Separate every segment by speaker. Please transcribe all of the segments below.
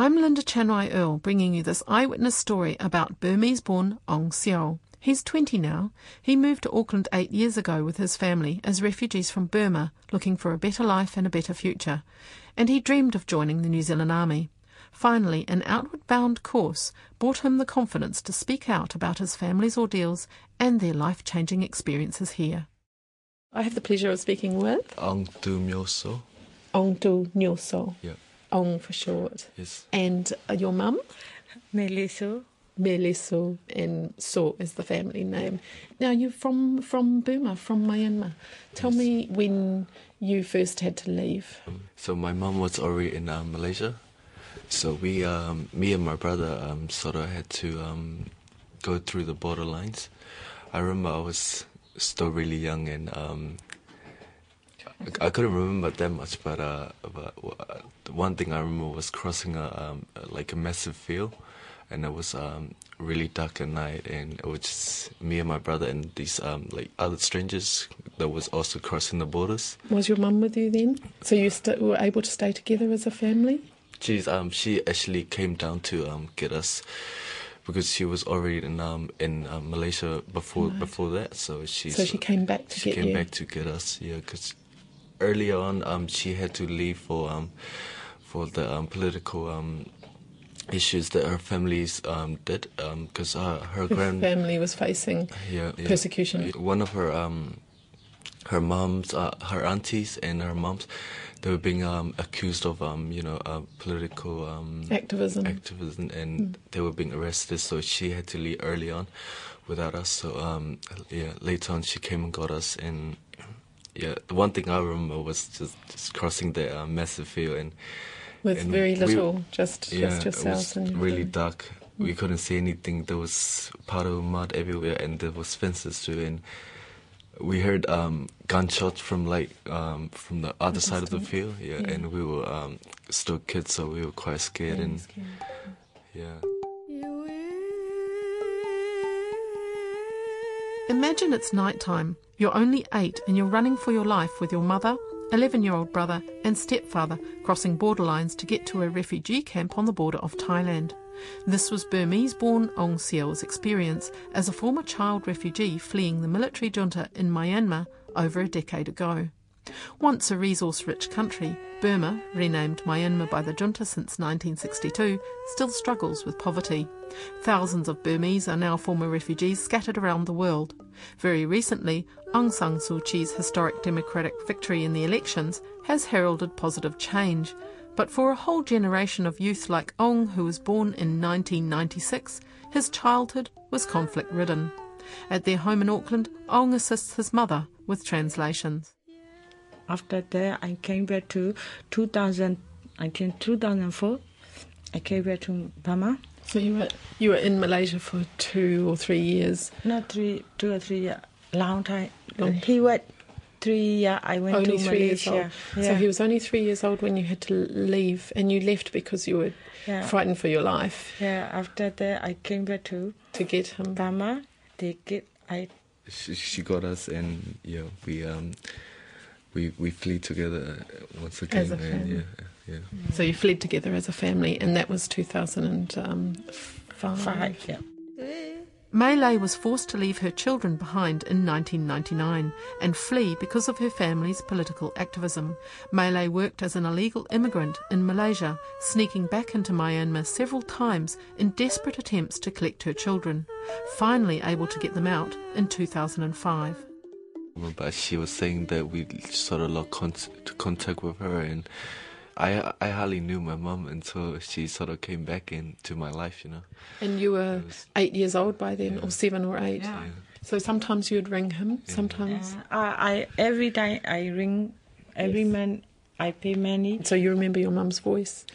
Speaker 1: I'm Linda Chanwai Earl, bringing you this eyewitness story about Burmese born Ong Seo. He's 20 now. He moved to Auckland eight years ago with his family as refugees from Burma, looking for a better life and a better future. And he dreamed of joining the New Zealand Army. Finally, an outward bound course brought him the confidence to speak out about his family's ordeals and their life changing experiences here. I have the pleasure of speaking with
Speaker 2: Ong Tu Myoso.
Speaker 1: Ong Tu Nyoso.
Speaker 2: Yeah.
Speaker 1: Ong for short.
Speaker 2: Yes.
Speaker 1: And uh, your mum?
Speaker 3: Meliso.
Speaker 1: Meliso, and So is the family name. Now you're from from Burma, from Myanmar. Tell me when you first had to leave.
Speaker 2: So my mum was already in uh, Malaysia. So we, um, me and my brother, um, sort of had to um, go through the border lines. I remember I was still really young and um, I, couldn't remember that much. But, uh, but uh, the one thing I remember was crossing a um, like a massive field, and it was um, really dark at night, and it was just me and my brother and these um, like other strangers that was also crossing the borders.
Speaker 1: Was your mum with you then? So you st- were able to stay together as a family?
Speaker 2: She's um she actually came down to um get us because she was already in um in um, Malaysia before
Speaker 1: Right.
Speaker 2: before that. So she
Speaker 1: So she came back to
Speaker 2: she
Speaker 1: get
Speaker 2: came
Speaker 1: you.
Speaker 2: back to get us. Yeah, because earlier on um she had to leave for um for the um political um issues that her families um did um because uh, her
Speaker 1: Her
Speaker 2: grand
Speaker 1: family was facing
Speaker 2: yeah, yeah.
Speaker 1: persecution.
Speaker 2: One of her um, her mom's, uh, her aunties and her moms, they were being um, accused of um, you know, uh, political um,
Speaker 1: Activism.
Speaker 2: activism, and
Speaker 1: Mm.
Speaker 2: they were being arrested. So she had to leave early on, without us. So um, yeah, later on she came and got us, and yeah, the one thing I remember was just, just crossing the uh, massive field and
Speaker 1: With
Speaker 2: and
Speaker 1: very
Speaker 2: we-
Speaker 1: little, just
Speaker 2: yeah,
Speaker 1: just
Speaker 2: it was
Speaker 1: and
Speaker 2: really dark. We couldn't see anything. There was puddle mud everywhere, and there was fences too. And we heard um, gunshots from like um, from the other side of the field. Yeah,
Speaker 1: Yeah.
Speaker 2: and we were um, still kids, so we were quite scared.
Speaker 1: Very
Speaker 2: and
Speaker 1: scared. Imagine it's night time. You're only eight and you're running for your life with your mother, 11 year old brother, and stepfather crossing border lines to get to a refugee camp on the border of Thailand. This was Burmese born Ong Seo's experience as a former child refugee fleeing the military junta in Myanmar over a decade ago. Once a resource rich country, Burma, renamed Myanmar by the junta since 1962, still struggles with poverty. Thousands of Burmese are now former refugees scattered around the world. Very recently, Aung San Suu Kyi's historic democratic victory in the elections has heralded positive change. But for a whole generation of youth like Ong, who was born in 1996, his childhood was conflict ridden. At their home in Auckland, Ong assists his mother with translations.
Speaker 3: After that, I came back to 2000, I think 2004. I came back to Burma.
Speaker 1: So you were you were in Malaysia for two or three years.
Speaker 3: Not three, two or three years, long time.
Speaker 1: Long-
Speaker 3: He was three years. I went
Speaker 1: only
Speaker 3: to
Speaker 1: three years old.
Speaker 3: Malaysia.
Speaker 1: So he was only three years old when you had to leave, and you left because you were
Speaker 3: Yeah.
Speaker 1: frightened for your life
Speaker 3: Yeah, after that, I came back to
Speaker 1: to get him.
Speaker 3: Burma. They get, I
Speaker 2: She, she got us, and yeah, we um we we flee together uh, once again.
Speaker 1: As a
Speaker 2: and yeah, uh, yeah.
Speaker 1: So you fled together as a family, and that was 2005.
Speaker 3: five, yeah.
Speaker 1: Melee was forced to leave her children behind in 1999 and flee because of her family's political activism. Melee worked as an illegal immigrant in Malaysia, sneaking back into Myanmar several times in desperate attempts to collect her children, finally able to get them out in 2005.
Speaker 2: But she was saying that we sort of lost con- contact with her, and I I hardly knew my mom until she sort of came back into my life, you know.
Speaker 1: And you were
Speaker 2: was-
Speaker 1: eight years old by then, or seven or eight.
Speaker 3: Yeah.
Speaker 1: So sometimes you'd ring him, sometimes.
Speaker 3: Uh, I, I every time I ring, every man, I pay money.
Speaker 1: So you remember your mum's voice?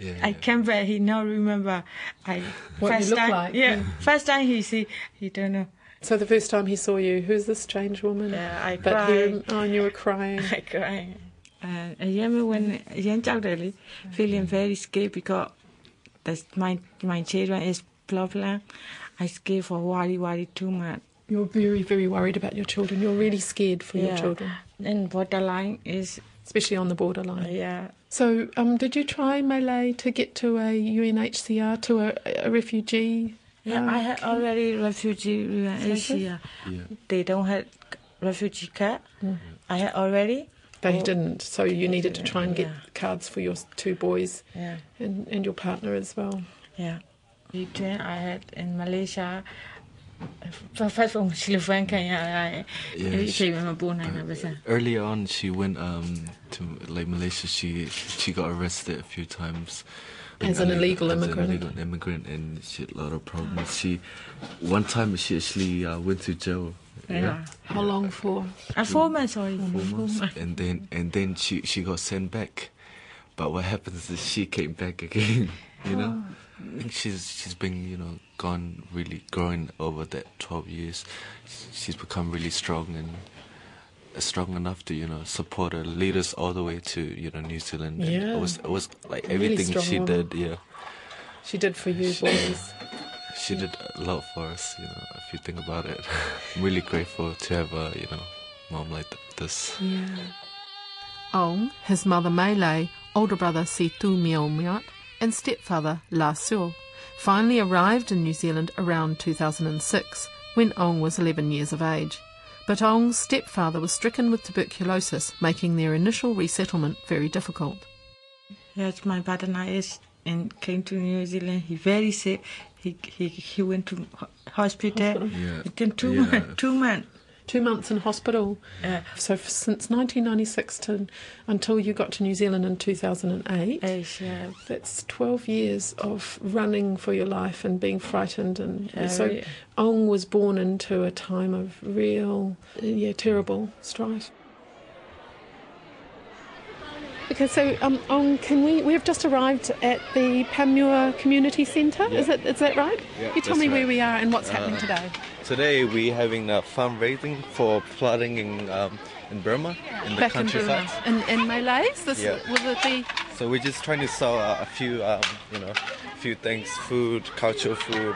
Speaker 2: Yeah.
Speaker 3: I came back. He now remember. I
Speaker 1: What you
Speaker 3: first
Speaker 1: look
Speaker 3: time,
Speaker 1: like.
Speaker 3: Yeah, first time he see, he don't know.
Speaker 1: So the first time he saw you, who's this strange woman?
Speaker 3: Yeah, I
Speaker 1: but
Speaker 3: cried.
Speaker 1: he, oh, and you were crying.
Speaker 3: I cry. Uh, I remember when young child really feeling very scared because that's my my children is problem. I scared for worry worry too much.
Speaker 1: You're very, very worried about your children. You're really scared for your
Speaker 3: Yeah.
Speaker 1: children,
Speaker 3: And borderline is
Speaker 1: especially on the borderline.
Speaker 3: yeah.
Speaker 1: So, um, did you try Malay to get to a UNHCR to a, a refugee?
Speaker 3: Yeah,
Speaker 1: um,
Speaker 3: I had already refugee in Asia.
Speaker 2: Yeah.
Speaker 3: They don't have refugee card. I had already.
Speaker 1: They
Speaker 3: Oh.
Speaker 1: didn't. So you needed to try and get
Speaker 3: Yeah.
Speaker 1: cards for your two boys
Speaker 3: Yeah,
Speaker 1: and, and your partner as well.
Speaker 3: yeah. Between I had in Malaysia. First from Sri Lanka, yeah,
Speaker 2: Yeah, she-
Speaker 3: yeah.
Speaker 2: Early on, she went um, to like Malaysia. She she got arrested a few times
Speaker 1: As an illegal
Speaker 2: as
Speaker 1: immigrant.
Speaker 2: An illegal immigrant, and she had a lot of problems. She one time she actually uh, went to jail.
Speaker 3: Yeah.
Speaker 1: How long for?
Speaker 3: Uh, four months already.
Speaker 2: four months, and then and then she she got sent back. But what happens is she came back again. You know, I think she's she's been you know gone really growing over that twelve years. She's become really strong and strong enough to you know support her, lead us all the way to you know New Zealand. And
Speaker 1: Yeah.
Speaker 2: it was it was like
Speaker 1: A really
Speaker 2: everything she
Speaker 1: woman.
Speaker 2: did. Yeah,
Speaker 1: She did for you boys.
Speaker 2: she did a lot for us. You know, if you think about it, I'm really grateful to have a you know mom like th- this.
Speaker 1: Ong, his mother Meilei, older brother Situ Miot, and stepfather La Seo, finally arrived in New Zealand around 2006 when Ong was 11 years of age. But Ong's stepfather was stricken with tuberculosis, making their initial resettlement very difficult.
Speaker 3: Yes, my partner is and came to New Zealand. He very sick. He he he went to ho- hospital.
Speaker 2: Yeah.
Speaker 3: He came two
Speaker 2: Yeah.
Speaker 3: months. Two months.
Speaker 1: Two months in hospital.
Speaker 3: Yeah.
Speaker 1: So f- since 1996 to, until you got to New Zealand in 2008,
Speaker 3: Yes, yeah.
Speaker 1: That's 12 years of running for your life and being frightened. And
Speaker 3: Yeah,
Speaker 1: so
Speaker 3: really.
Speaker 1: Ong was born into a time of real, yeah, terrible strife. Okay, so um, Ong, can we? We have just arrived at the Panmure Community Centre. Is it? Is that right?
Speaker 2: Yeah,
Speaker 1: you tell
Speaker 2: that's
Speaker 1: me where we are and what's happening
Speaker 2: Uh,
Speaker 1: today.
Speaker 2: Today we're having a fundraising for flooding in um, in Burma in the
Speaker 1: Back in
Speaker 2: countryside.
Speaker 1: Burma. In, in Malays. This
Speaker 2: Yeah.
Speaker 1: will it be?
Speaker 2: So we're just trying to sell uh, a few, um, you know, few things, food, cultural food,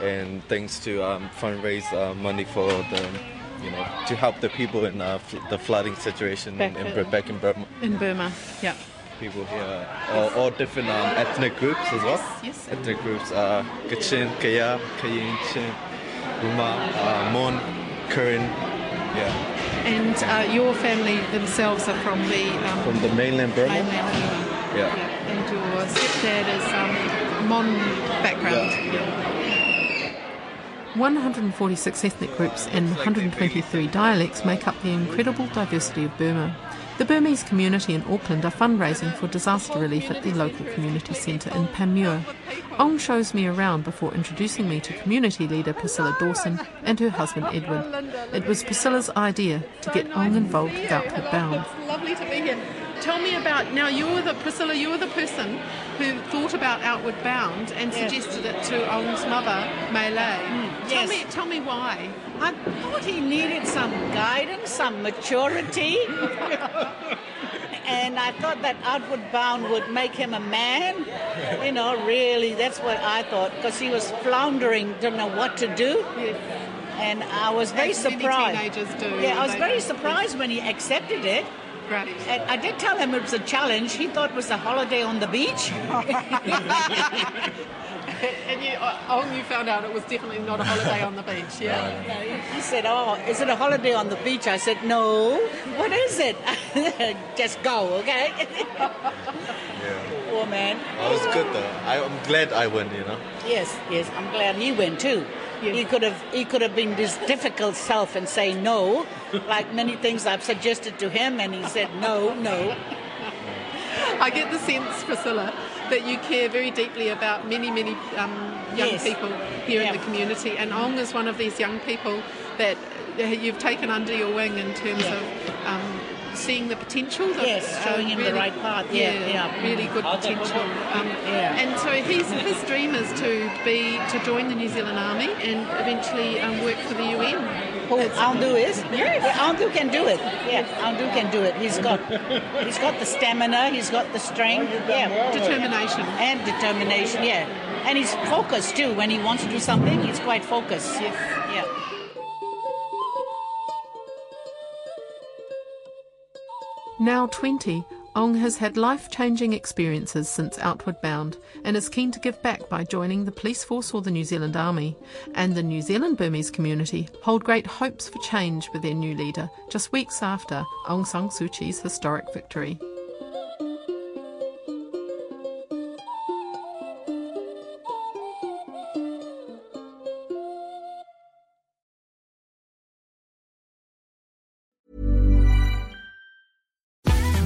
Speaker 2: and things to um, fundraise uh, money for the, you know, to help the people in uh, fl- the flooding situation
Speaker 1: Back
Speaker 2: in,
Speaker 1: in-
Speaker 2: back in Burma.
Speaker 1: In Burma. Yeah.
Speaker 2: People here, all, all different um, ethnic groups as well.
Speaker 1: yes.
Speaker 2: Ethnic groups, uh, Kachin, Kaya, Kayin, Chin, Ruma, uh, Mon, Karen, yeah,
Speaker 1: And uh, your family themselves are from the um,
Speaker 2: from the mainland Burma.
Speaker 1: mainland Burma.
Speaker 2: Yeah.
Speaker 1: And your stepdad is um, Mon background. 146 ethnic groups and 123 dialects make up the incredible diversity of Burma. The Burmese community in Auckland are fundraising for disaster relief at the local community centre in Panmure. Ong shows me around before introducing me to community leader Priscilla Dawson and her husband Edward. It was Priscilla's idea to get Ong involved with Outward Bound. It's lovely to be here. Tell me about now. You're the Priscilla. You're the person who thought about Outward Bound and suggested it to Ong's mother, Meilei. Mm, tell
Speaker 4: yes.
Speaker 1: me, tell me why.
Speaker 4: I thought he needed some guidance, some maturity. and I thought that outward bound would make him a man. You know, really, that's what I thought. Because he was floundering, didn't know what to do. And I was very
Speaker 1: As many
Speaker 4: surprised.
Speaker 1: teenagers do,
Speaker 4: Yeah, I was very surprised when he accepted it.
Speaker 1: Great.
Speaker 4: And I did tell him it was a challenge. He thought it was a holiday on the beach.
Speaker 1: And you, uh, Ong, you found out it was definitely not a holiday on the beach. Yeah.
Speaker 4: He said, Oh, is it a holiday on the beach? I said, No. What is it? Just go, okay? Poor man.
Speaker 2: It was good though. I, I'm glad I went, you know.
Speaker 4: Yes, yes, I'm glad he went too. He could have he could have been this difficult self and say no, like many things I've suggested to him, and he said no, no.
Speaker 1: I get the sense, Priscilla, that you care very deeply about many, many um, young
Speaker 4: Yes.
Speaker 1: people here in the community, and Ong is one of these young people that you've taken under your wing in terms
Speaker 4: Yeah.
Speaker 1: of um, seeing the potential. The,
Speaker 4: Yes, showing him the right path. Yeah, yeah.
Speaker 1: really good potential. Um,
Speaker 4: Yeah.
Speaker 1: And so he's, his dream is to be to join the New Zealand Army and eventually um, work for the UN.
Speaker 4: Who
Speaker 1: It's-
Speaker 4: Andu is?
Speaker 1: Yes.
Speaker 4: Yeah, Andu can do it. Yeah, Andu can do it. He's got he's got the stamina, he's got the strength. Yeah.
Speaker 1: Determination.
Speaker 4: And determination, yeah. And he's focused too. When he wants to do something, he's quite focused. Yes. Yeah.
Speaker 1: Now 20, Ong has had life changing experiences since Outward Bound and is keen to give back by joining the police force or the New Zealand Army. And the New Zealand Burmese community hold great hopes for change with their new leader just weeks after Aung San Suu Kyi's historic victory.